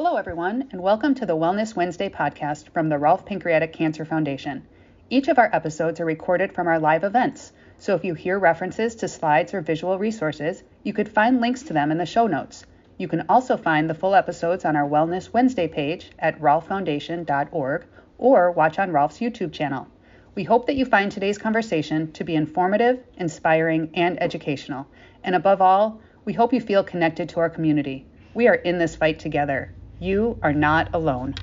Hello, everyone, and welcome to the Wellness Wednesday podcast from the Rolfe Pancreatic Cancer Foundation. Each of our episodes are recorded from our live events, so if you hear references to slides or visual resources, you could find links to them in the show notes. You can also find the full episodes on our Wellness Wednesday page at rolfefoundation.org or watch on Rolfe's YouTube channel. We hope that you find today's conversation to be informative, inspiring, and educational. And above all, we hope you feel connected to our community. We are in this fight together. You are not alone.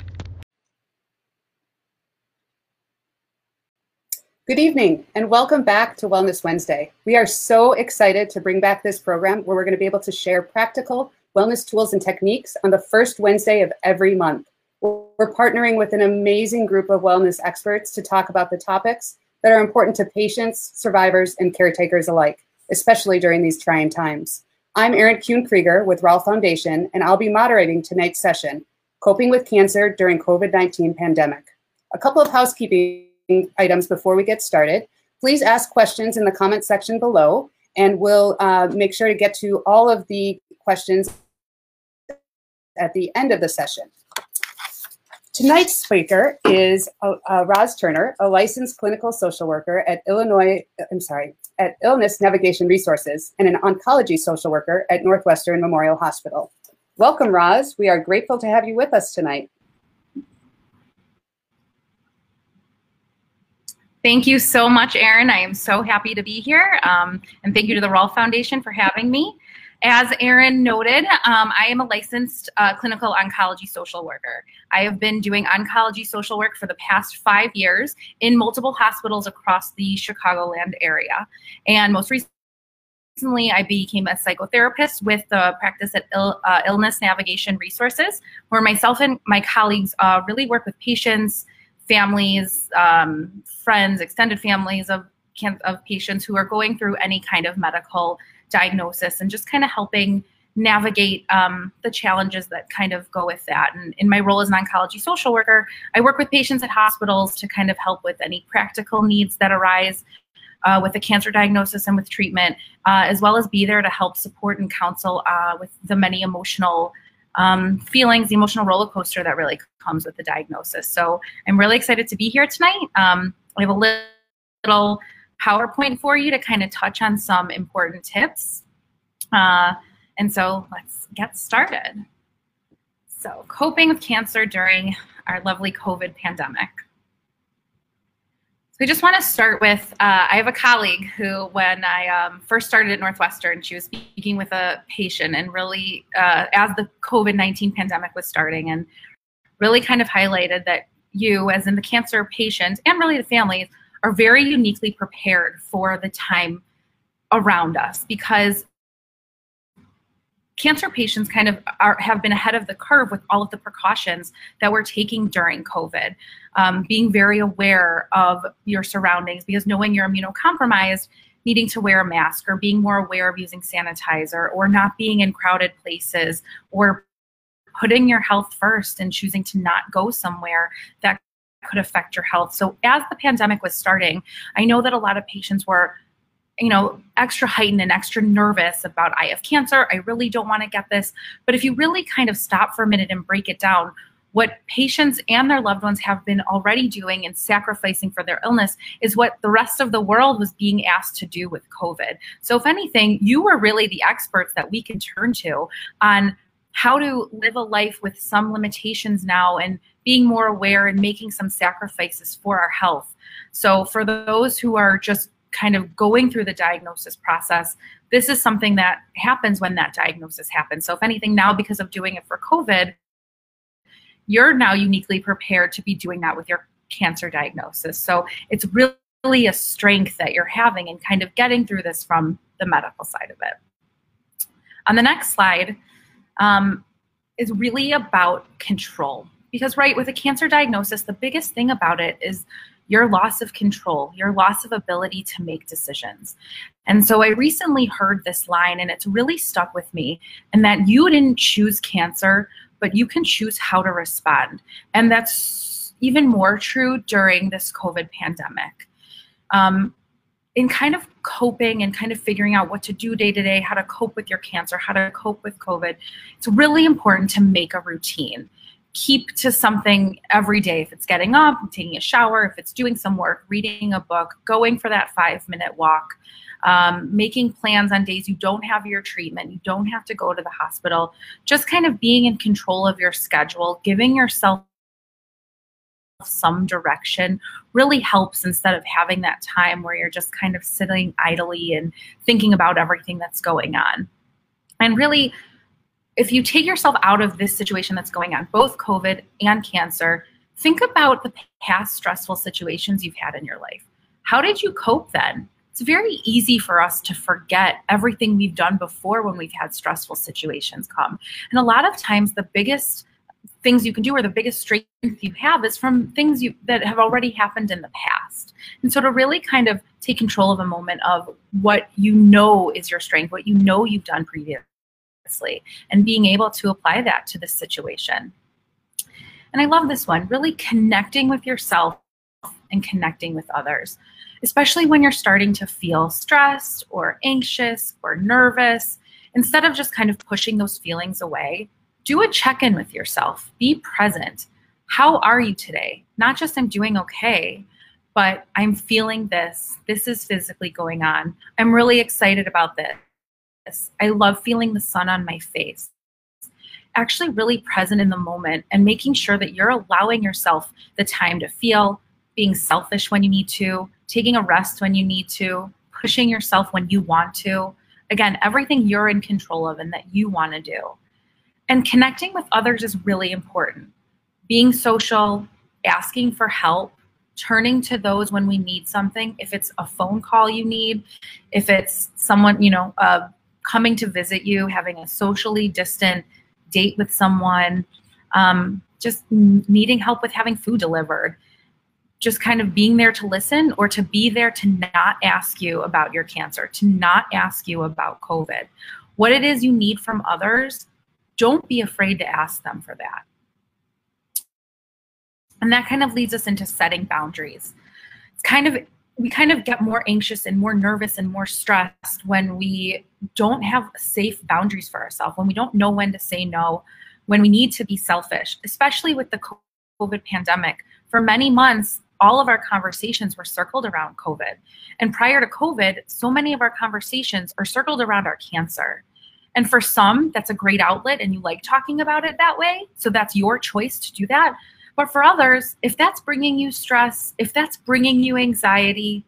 Good evening and welcome back to Wellness Wednesday. We are so excited to bring back this program where we're going to be able to share practical wellness tools and techniques on the first Wednesday of every month. We're partnering with an amazing group of wellness experts to talk about the topics that are important to patients, survivors, and caretakers alike, especially during these trying times. I'm Erin Kuhn Krieger with Rolfe Foundation, and I'll be moderating tonight's session, Coping with Cancer During COVID-19 Pandemic. A couple of housekeeping items before we get started. Please ask questions in the comment section below, and we'll uh, make sure to get to all of the questions at the end of the session. Tonight's speaker is uh, uh, Roz Turner, a licensed clinical social worker at Illinois, I'm sorry, at Illness Navigation Resources and an oncology social worker at Northwestern Memorial Hospital. Welcome, Roz. We are grateful to have you with us tonight. Thank you so much, Erin. I am so happy to be here. Um, and thank you to the Rolfe Foundation for having me. As Erin noted, um, I am a licensed uh, clinical oncology social worker. I have been doing oncology social work for the past five years in multiple hospitals across the Chicagoland area. And most recently, I became a psychotherapist with the practice at Ill, uh, Illness Navigation Resources, where myself and my colleagues uh, really work with patients, families, um, friends, extended families of, of patients who are going through any kind of medical diagnosis and just kind of helping navigate um, the challenges that kind of go with that. And in my role as an oncology social worker, I work with patients at hospitals to kind of help with any practical needs that arise uh, with a cancer diagnosis and with treatment, uh, as well as be there to help support and counsel uh, with the many emotional um, feelings, the emotional roller coaster that really comes with the diagnosis. So I'm really excited to be here tonight. Um, I have a little PowerPoint for you to kind of touch on some important tips. Uh, and so let's get started. So coping with cancer during our lovely COVID pandemic. So I just want to start with, uh, I have a colleague who, when I um, first started at Northwestern, she was speaking with a patient and really, uh, as the COVID-19 pandemic was starting and really kind of highlighted that you, as in the cancer patient and really the family, are very uniquely prepared for the time around us because cancer patients kind of are, have been ahead of the curve with all of the precautions that we're taking during COVID. Um, being very aware of your surroundings because knowing you're immunocompromised, needing to wear a mask or being more aware of using sanitizer or not being in crowded places or putting your health first and choosing to not go somewhere that could affect your health. So as the pandemic was starting, I know that a lot of patients were you know, extra heightened and extra nervous about I have cancer, I really don't want to get this. But if you really kind of stop for a minute and break it down, what patients and their loved ones have been already doing and sacrificing for their illness is what the rest of the world was being asked to do with COVID. So, if anything, you were really the experts that we can turn to on how to live a life with some limitations now and being more aware and making some sacrifices for our health. So, for those who are just kind of going through the diagnosis process, this is something that happens when that diagnosis happens. So, if anything, now because of doing it for COVID, you're now uniquely prepared to be doing that with your cancer diagnosis. So, it's really a strength that you're having and kind of getting through this from the medical side of it. On the next slide, um, is really about control. Because, right, with a cancer diagnosis, the biggest thing about it is your loss of control, your loss of ability to make decisions. And so I recently heard this line and it's really stuck with me, and that you didn't choose cancer, but you can choose how to respond. And that's even more true during this COVID pandemic. Um, in kind of coping and kind of figuring out what to do day to day, how to cope with your cancer, how to cope with COVID, it's really important to make a routine. Keep to something every day. If it's getting up, taking a shower, if it's doing some work, reading a book, going for that five minute walk, um, making plans on days you don't have your treatment, you don't have to go to the hospital, just kind of being in control of your schedule, giving yourself some direction really helps instead of having that time where you're just kind of sitting idly and thinking about everything that's going on. And really, if you take yourself out of this situation that's going on, both COVID and cancer, think about the past stressful situations you've had in your life. How did you cope then? It's very easy for us to forget everything we've done before when we've had stressful situations come. And a lot of times, the biggest things you can do or the biggest strength you have is from things you that have already happened in the past. And so to really kind of take control of a moment of what you know is your strength, what you know you've done previously, and being able to apply that to this situation. And I love this one, really connecting with yourself and connecting with others, especially when you're starting to feel stressed or anxious or nervous. Instead of just kind of pushing those feelings away, do a check in with yourself. Be present. How are you today? Not just I'm doing okay, but I'm feeling this. This is physically going on. I'm really excited about this. I love feeling the sun on my face. Actually, really present in the moment and making sure that you're allowing yourself the time to feel, being selfish when you need to, taking a rest when you need to, pushing yourself when you want to. Again, everything you're in control of and that you want to do. And connecting with others is really important. Being social, asking for help, turning to those when we need something. If it's a phone call you need, if it's someone, you know, uh, coming to visit you, having a socially distant date with someone, um, just needing help with having food delivered, just kind of being there to listen or to be there to not ask you about your cancer, to not ask you about COVID. What it is you need from others don't be afraid to ask them for that. And that kind of leads us into setting boundaries. It's kind of we kind of get more anxious and more nervous and more stressed when we don't have safe boundaries for ourselves, when we don't know when to say no, when we need to be selfish, especially with the COVID pandemic. For many months, all of our conversations were circled around COVID. And prior to COVID, so many of our conversations are circled around our cancer. And for some, that's a great outlet and you like talking about it that way. So that's your choice to do that. But for others, if that's bringing you stress, if that's bringing you anxiety,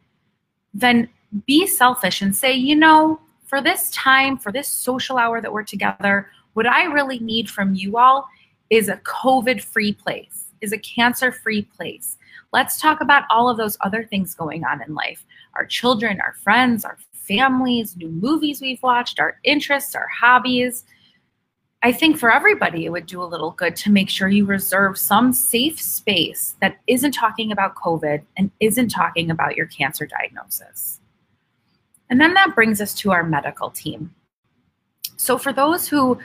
then be selfish and say, you know, for this time, for this social hour that we're together, what I really need from you all is a COVID free place, is a cancer free place. Let's talk about all of those other things going on in life our children, our friends, our families, new movies we've watched, our interests, our hobbies. I think for everybody, it would do a little good to make sure you reserve some safe space that isn't talking about COVID and isn't talking about your cancer diagnosis. And then that brings us to our medical team. So, for those who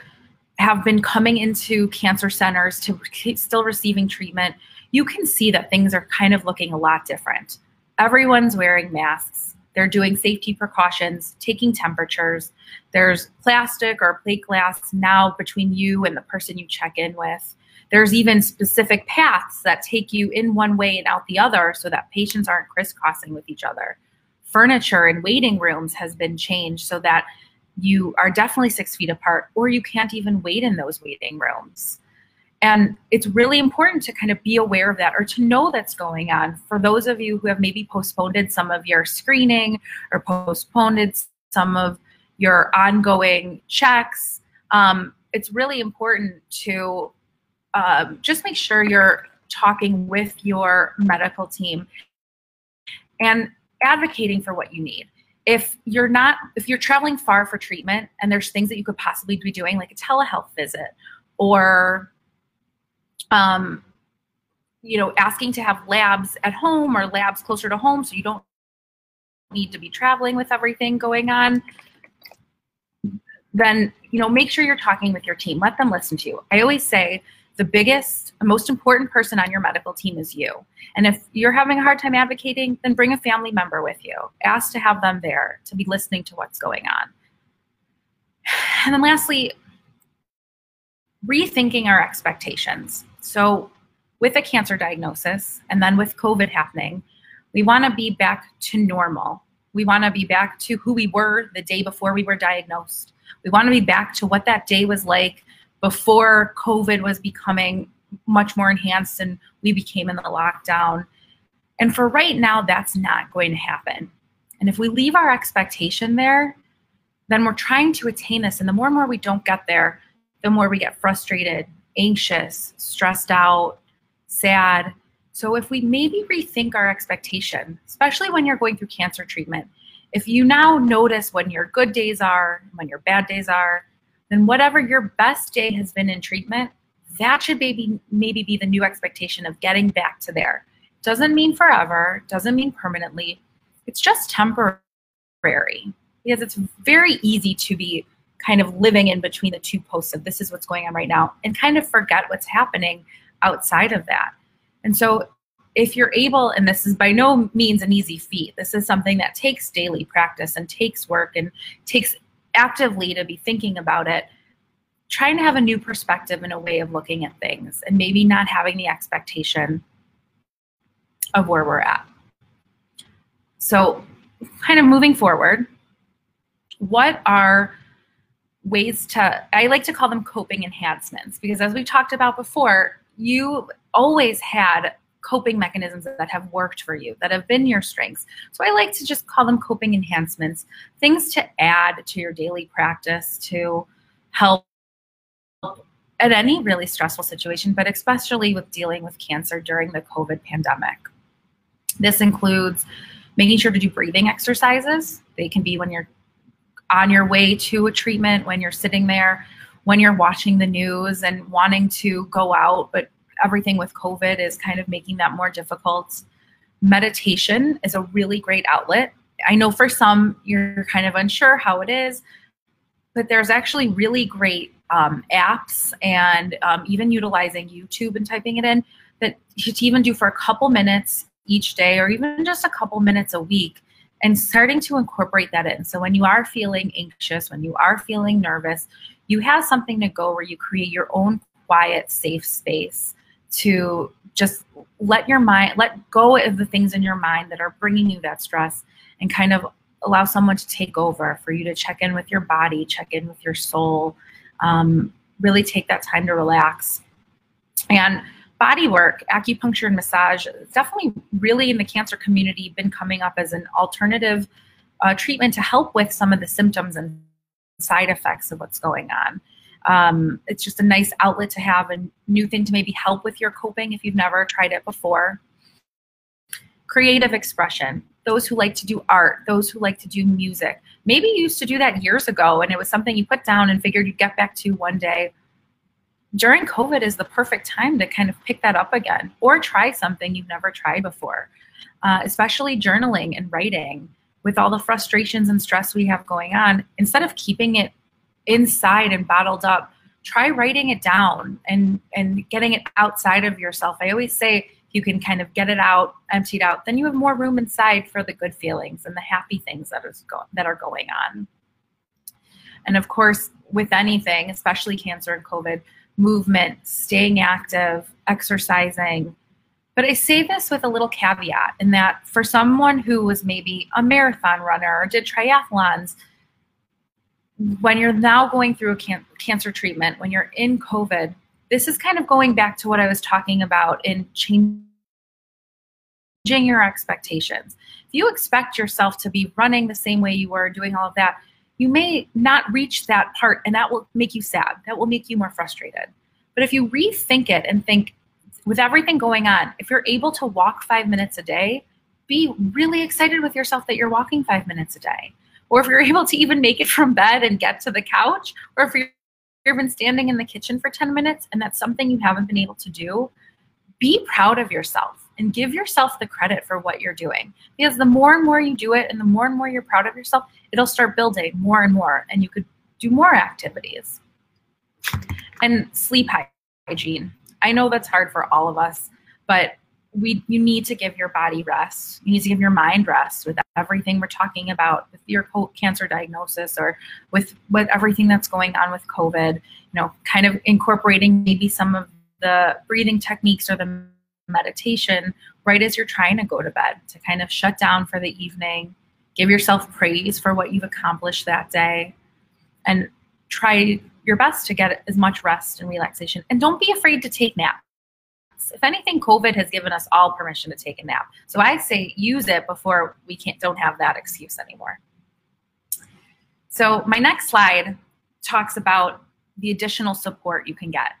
have been coming into cancer centers to still receiving treatment, you can see that things are kind of looking a lot different. Everyone's wearing masks they're doing safety precautions, taking temperatures. There's plastic or plate glass now between you and the person you check in with. There's even specific paths that take you in one way and out the other so that patients aren't crisscrossing with each other. Furniture in waiting rooms has been changed so that you are definitely six feet apart or you can't even wait in those waiting rooms. And it's really important to kind of be aware of that or to know that's going on. For those of you who have maybe postponed some of your screening or postponed some of your ongoing checks, um, it's really important to um, just make sure you're talking with your medical team and advocating for what you need if you're not if you're traveling far for treatment and there's things that you could possibly be doing like a telehealth visit or um, you know, asking to have labs at home or labs closer to home so you don't need to be traveling with everything going on, then, you know, make sure you're talking with your team. Let them listen to you. I always say the biggest, most important person on your medical team is you. And if you're having a hard time advocating, then bring a family member with you. Ask to have them there to be listening to what's going on. And then lastly, rethinking our expectations. So, with a cancer diagnosis and then with COVID happening, we want to be back to normal. We want to be back to who we were the day before we were diagnosed. We want to be back to what that day was like before COVID was becoming much more enhanced and we became in the lockdown. And for right now, that's not going to happen. And if we leave our expectation there, then we're trying to attain this. And the more and more we don't get there, the more we get frustrated, anxious, stressed out, sad. So if we maybe rethink our expectation, especially when you're going through cancer treatment, if you now notice when your good days are, when your bad days are, then whatever your best day has been in treatment, that should maybe maybe be the new expectation of getting back to there. Doesn't mean forever, doesn't mean permanently. It's just temporary because it's very easy to be kind of living in between the two posts of this is what's going on right now and kind of forget what's happening outside of that. And so if you're able, and this is by no means an easy feat, this is something that takes daily practice and takes work and takes actively to be thinking about it, trying to have a new perspective and a way of looking at things and maybe not having the expectation of where we're at. So, kind of moving forward, what are ways to, I like to call them coping enhancements because as we talked about before, you always had coping mechanisms that have worked for you, that have been your strengths. So I like to just call them coping enhancements, things to add to your daily practice to help at any really stressful situation, but especially with dealing with cancer during the COVID pandemic. This includes making sure to do breathing exercises. They can be when you're on your way to a treatment, when you're sitting there, when you're watching the news and wanting to go out, but everything with COVID is kind of making that more difficult. Meditation is a really great outlet. I know for some you're kind of unsure how it is, but there's actually really great um, apps and um, even utilizing YouTube and typing it in that you can even do for a couple minutes each day or even just a couple minutes a week and starting to incorporate that in. So when you are feeling anxious, when you are feeling nervous, you have something to go where you create your own quiet, safe space to just let your mind let go of the things in your mind that are bringing you that stress and kind of allow someone to take over for you to check in with your body check in with your soul um, really take that time to relax. And body work acupuncture and massage definitely really in the cancer community been coming up as an alternative uh, treatment to help with some of the symptoms and side effects of what's going on um, it's just a nice outlet to have a new thing to maybe help with your coping if you've never tried it before. Creative expression. Those who like to do art, those who like to do music. Maybe you used to do that years ago and it was something you put down and figured you'd get back to one day. During COVID is the perfect time to kind of pick that up again or try something you've never tried before, uh, especially journaling and writing. With all the frustrations and stress we have going on, instead of keeping it inside and bottled up try writing it down and and getting it outside of yourself. I always say you can kind of get it out emptied out then you have more room inside for the good feelings and the happy things that is go- that are going on. And of course with anything especially cancer and covid movement staying active exercising. But i say this with a little caveat in that for someone who was maybe a marathon runner or did triathlons when you're now going through a can- cancer treatment, when you're in COVID, this is kind of going back to what I was talking about in changing your expectations. If you expect yourself to be running the same way you were, doing all of that, you may not reach that part, and that will make you sad. That will make you more frustrated. But if you rethink it and think, with everything going on, if you're able to walk five minutes a day, be really excited with yourself that you're walking five minutes a day or if you're able to even make it from bed and get to the couch, or if you've been standing in the kitchen for 10 minutes and that's something you haven't been able to do, be proud of yourself and give yourself the credit for what you're doing. Because the more and more you do it and the more and more you're proud of yourself, it'll start building more and more and you could do more activities. And sleep hygiene. I know that's hard for all of us, but we you need to give your body rest. You need to give your mind rest with everything we're talking about with your cancer diagnosis or with with everything that's going on with COVID. You know, kind of incorporating maybe some of the breathing techniques or the meditation right as you're trying to go to bed to kind of shut down for the evening, give yourself praise for what you've accomplished that day, and try your best to get as much rest and relaxation. And don't be afraid to take naps. If anything, COVID has given us all permission to take a nap. So I say use it before we can't don't have that excuse anymore. So my next slide talks about the additional support you can get.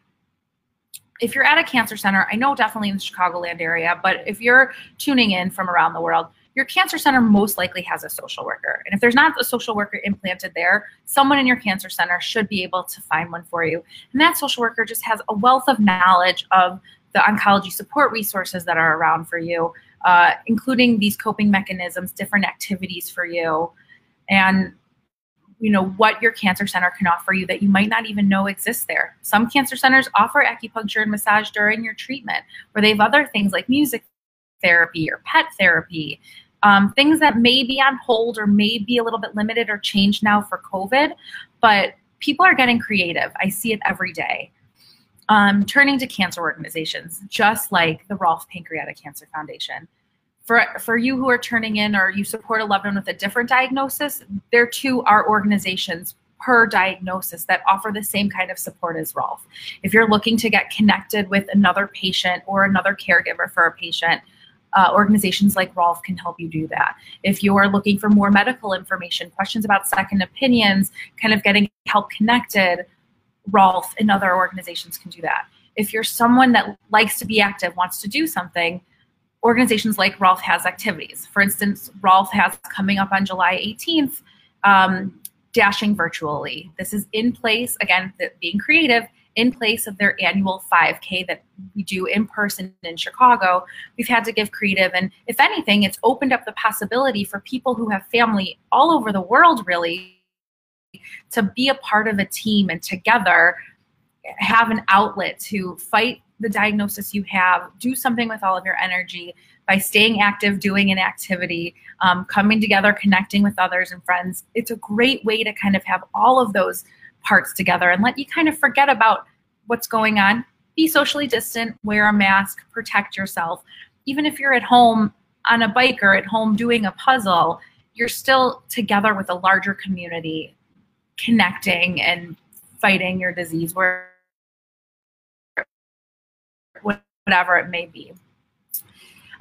If you're at a cancer center, I know definitely in the Chicagoland area, but if you're tuning in from around the world, your cancer center most likely has a social worker. And if there's not a social worker implanted there, someone in your cancer center should be able to find one for you. And that social worker just has a wealth of knowledge of the oncology support resources that are around for you, uh, including these coping mechanisms, different activities for you, and you know what your cancer center can offer you that you might not even know exists there. Some cancer centers offer acupuncture and massage during your treatment, or they have other things like music therapy or pet therapy um, things that may be on hold or may be a little bit limited or changed now for COVID, but people are getting creative. I see it every day. Um, turning to cancer organizations, just like the Rolfe Pancreatic Cancer Foundation. For, for you who are turning in or you support a loved one with a different diagnosis, there too are organizations per diagnosis that offer the same kind of support as Rolfe. If you're looking to get connected with another patient or another caregiver for a patient, uh, organizations like Rolfe can help you do that. If you're looking for more medical information, questions about second opinions, kind of getting help connected, Rolfe and other organizations can do that. If you're someone that likes to be active, wants to do something, organizations like Rolfe has activities. For instance, Rolfe has coming up on July 18th, um, Dashing Virtually. This is in place, again, being creative, in place of their annual 5K that we do in person in Chicago, we've had to give creative. And if anything, it's opened up the possibility for people who have family all over the world, really, to be a part of a team and together have an outlet to fight the diagnosis you have, do something with all of your energy by staying active, doing an activity, um, coming together, connecting with others and friends. It's a great way to kind of have all of those parts together and let you kind of forget about what's going on. Be socially distant, wear a mask, protect yourself. Even if you're at home on a bike or at home doing a puzzle, you're still together with a larger community, connecting and fighting your disease, where whatever it may be.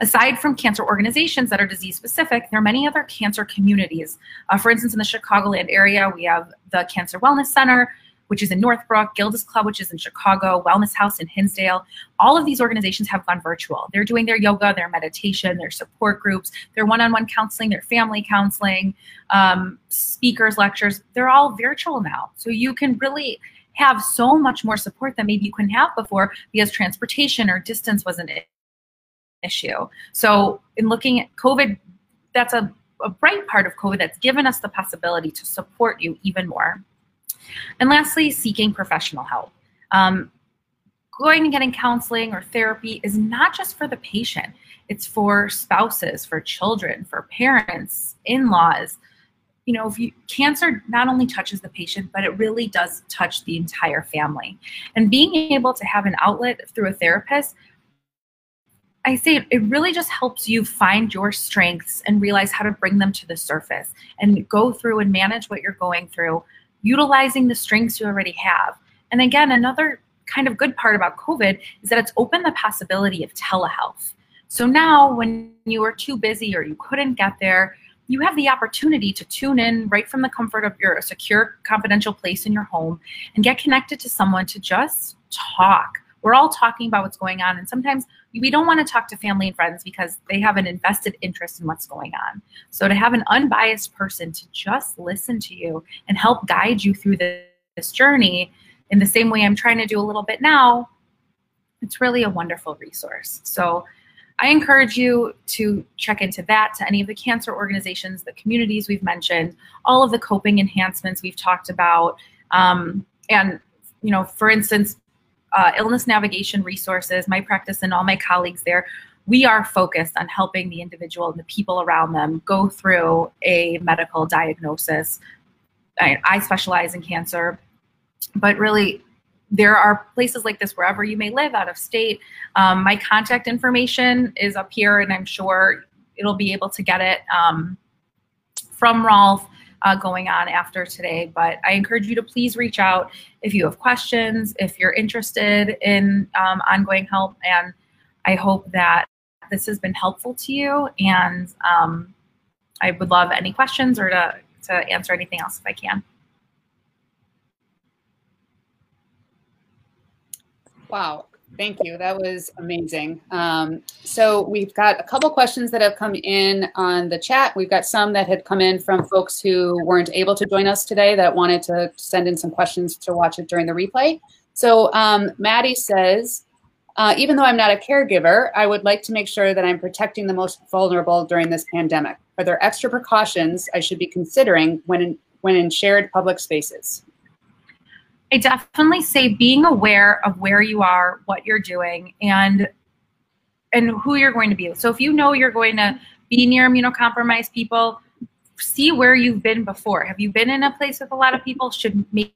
Aside from cancer organizations that are disease specific, there are many other cancer communities. Uh, for instance, in the Chicagoland area, we have the Cancer Wellness Center, which is in Northbrook, Gilda's Club, which is in Chicago, Wellness House in Hinsdale. All of these organizations have gone virtual. They're doing their yoga, their meditation, their support groups, their one on one counseling, their family counseling, um, speakers, lectures. They're all virtual now. So you can really have so much more support than maybe you couldn't have before because transportation or distance wasn't an issue. So in looking at COVID, that's a, a bright part of COVID that's given us the possibility to support you even more. And lastly, seeking professional help. Um, going and getting counseling or therapy is not just for the patient, it's for spouses, for children, for parents, in laws. You know, if you, cancer not only touches the patient, but it really does touch the entire family. And being able to have an outlet through a therapist I say it really just helps you find your strengths and realize how to bring them to the surface and go through and manage what you're going through, utilizing the strengths you already have. And again, another kind of good part about COVID is that it's opened the possibility of telehealth. So now, when you are too busy or you couldn't get there, you have the opportunity to tune in right from the comfort of your secure, confidential place in your home and get connected to someone to just talk we're all talking about what's going on and sometimes we don't want to talk to family and friends because they have an invested interest in what's going on so to have an unbiased person to just listen to you and help guide you through this journey in the same way i'm trying to do a little bit now it's really a wonderful resource so I encourage you to check into that, to any of the cancer organizations, the communities we've mentioned, all of the coping enhancements we've talked about. Um, and, you know, for instance, uh, illness navigation resources, my practice, and all my colleagues there, we are focused on helping the individual and the people around them go through a medical diagnosis. I, I specialize in cancer, but really, there are places like this wherever you may live out of state. Um, my contact information is up here, and I'm sure it'll be able to get it um, from Rolfe uh, going on after today. But I encourage you to please reach out if you have questions, if you're interested in um, ongoing help. And I hope that this has been helpful to you. And um, I would love any questions or to, to answer anything else if I can. Wow. Thank you. That was amazing. Um, so we've got a couple questions that have come in on the chat. We've got some that had come in from folks who weren't able to join us today that wanted to send in some questions to watch it during the replay. So um, Maddie says, uh, even though I'm not a caregiver, I would like to make sure that I'm protecting the most vulnerable during this pandemic. Are there extra precautions I should be considering when in, when in shared public spaces? I definitely say being aware of where you are, what you're doing, and and who you're going to be. So if you know you're going to be near immunocompromised people, see where you've been before. Have you been in a place with a lot of people? Should maybe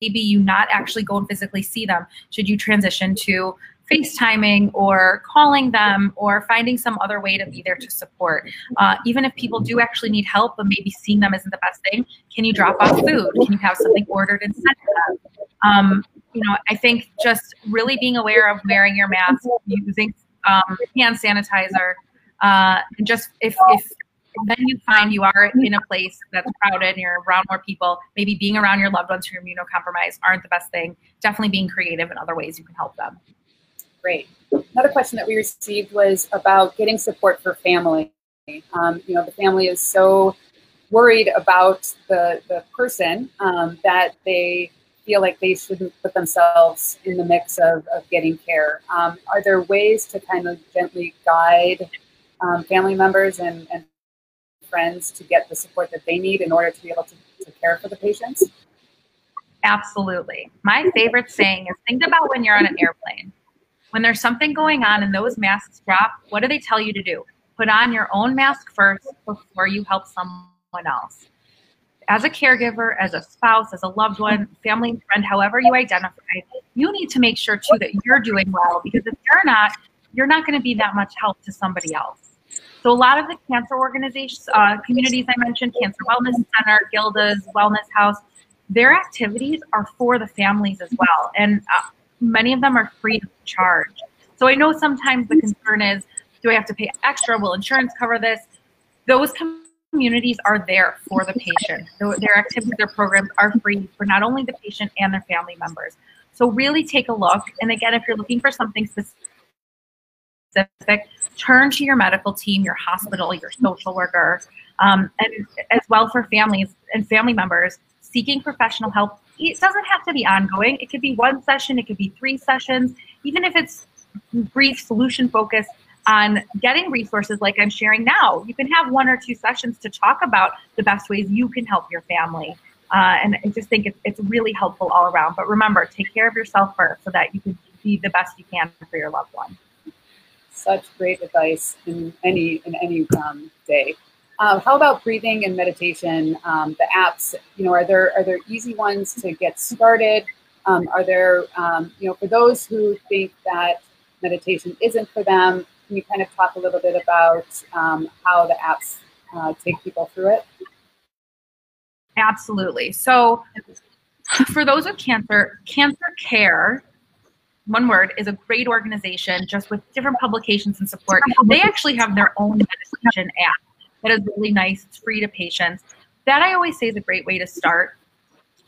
you not actually go and physically see them? Should you transition to FaceTiming or calling them or finding some other way to be there to support. Uh, even if people do actually need help, but maybe seeing them isn't the best thing, can you drop off food? Can you have something ordered and sent to them? Um, you know, I think just really being aware of wearing your mask, using um, hand sanitizer, uh, and just if, if then you find you are in a place that's crowded and you're around more people, maybe being around your loved ones who are immunocompromised aren't the best thing. Definitely being creative in other ways you can help them. Great. Another question that we received was about getting support for family. Um, you know, the family is so worried about the, the person um, that they feel like they shouldn't put themselves in the mix of, of getting care. Um, are there ways to kind of gently guide um, family members and, and friends to get the support that they need in order to be able to, to care for the patients? Absolutely. My favorite saying is think about when you're on an airplane when there's something going on and those masks drop, what do they tell you to do? Put on your own mask first before you help someone else. As a caregiver, as a spouse, as a loved one, family, friend, however you identify, you need to make sure too that you're doing well because if you're not, you're not going to be that much help to somebody else. So a lot of the cancer organizations, uh, communities I mentioned, Cancer Wellness Center, Gilda's Wellness House, their activities are for the families as well. And uh, many of them are free of charge. So I know sometimes the concern is, do I have to pay extra? Will insurance cover this? Those communities are there for the patient. So Their activities, their programs are free for not only the patient and their family members. So really take a look. And again, if you're looking for something specific, turn to your medical team, your hospital, your social worker, um, and as well for families and family members seeking professional help it doesn't have to be ongoing. It could be one session, it could be three sessions, even if it's brief solution focused on getting resources like I'm sharing now. You can have one or two sessions to talk about the best ways you can help your family. Uh, and I just think it's, it's really helpful all around. But remember, take care of yourself first so that you can be the best you can for your loved one. Such great advice in any in any um, day. Uh, how about breathing and meditation? Um, the apps, you know, are there are there easy ones to get started? Um, are there, um, you know, for those who think that meditation isn't for them, can you kind of talk a little bit about um, how the apps uh, take people through it? Absolutely. So, for those with cancer, CancerCare one word is a great organization just with different publications and support they actually have their own meditation app that is really nice. It's free to patients. That I always say is a great way to start.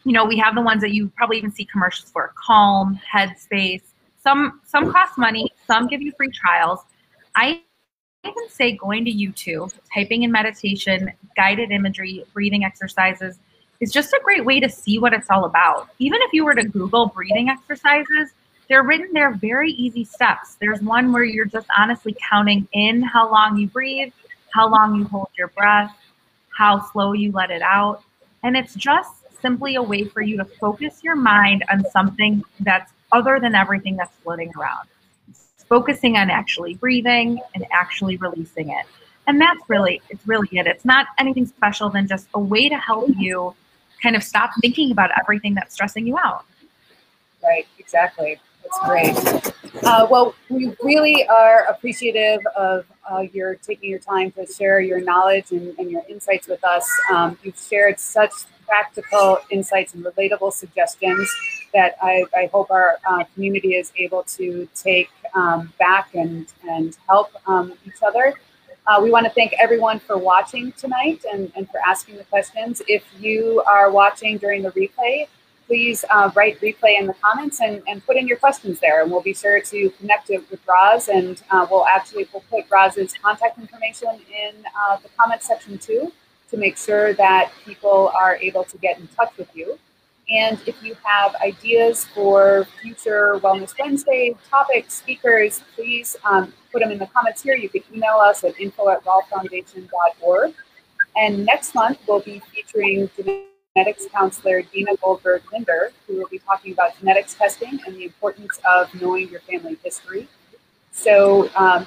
You know, we have the ones that you probably even see commercials for: Calm, Headspace. Some some cost money, some give you free trials. I even say going to YouTube, typing in meditation, guided imagery, breathing exercises is just a great way to see what it's all about. Even if you were to Google breathing exercises, they're written there very easy steps. There's one where you're just honestly counting in how long you breathe, how long you hold your breath, how slow you let it out. And it's just simply a way for you to focus your mind on something that's other than everything that's floating around. It's focusing on actually breathing and actually releasing it. And that's really, it's really it. It's not anything special than just a way to help you kind of stop thinking about everything that's stressing you out. Right, exactly. That's great. Uh, well, we really are appreciative of uh, your taking your time to share your knowledge and, and your insights with us. Um, you've shared such practical insights and relatable suggestions that I, I hope our uh, community is able to take um, back and, and help um, each other. Uh, we want to thank everyone for watching tonight and, and for asking the questions. If you are watching during the replay, please uh, write replay in the comments and, and put in your questions there. And we'll be sure to connect it with Roz and uh, we'll actually we'll put Roz's contact information in uh, the comment section too to make sure that people are able to get in touch with you. And if you have ideas for future Wellness Wednesday topics, speakers, please um, put them in the comments here. You can email us at info at rolfefoundation.org. And next month, we'll be featuring genetics counselor Dina Goldberg Linder, who will be talking about genetics testing and the importance of knowing your family history. So um,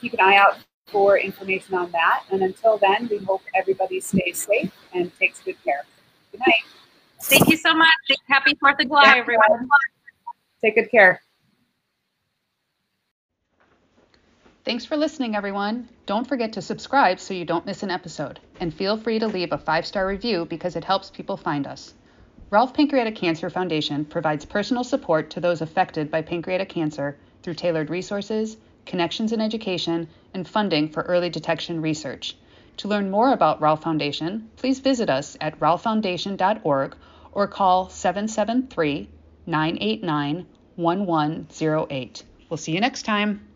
keep an eye out for information on that. And until then, we hope everybody stays safe and takes good care. Good night. Thank you so much. Happy 4th of July, everyone. Take good care. Thanks for listening, everyone. Don't forget to subscribe so you don't miss an episode. And feel free to leave a five star review because it helps people find us. Rolfe Pancreatic Cancer Foundation provides personal support to those affected by pancreatic cancer through tailored resources, connections in education, and funding for early detection research. To learn more about Rolfe Foundation, please visit us at rolfefoundation.org or call 773 989 1108. We'll see you next time.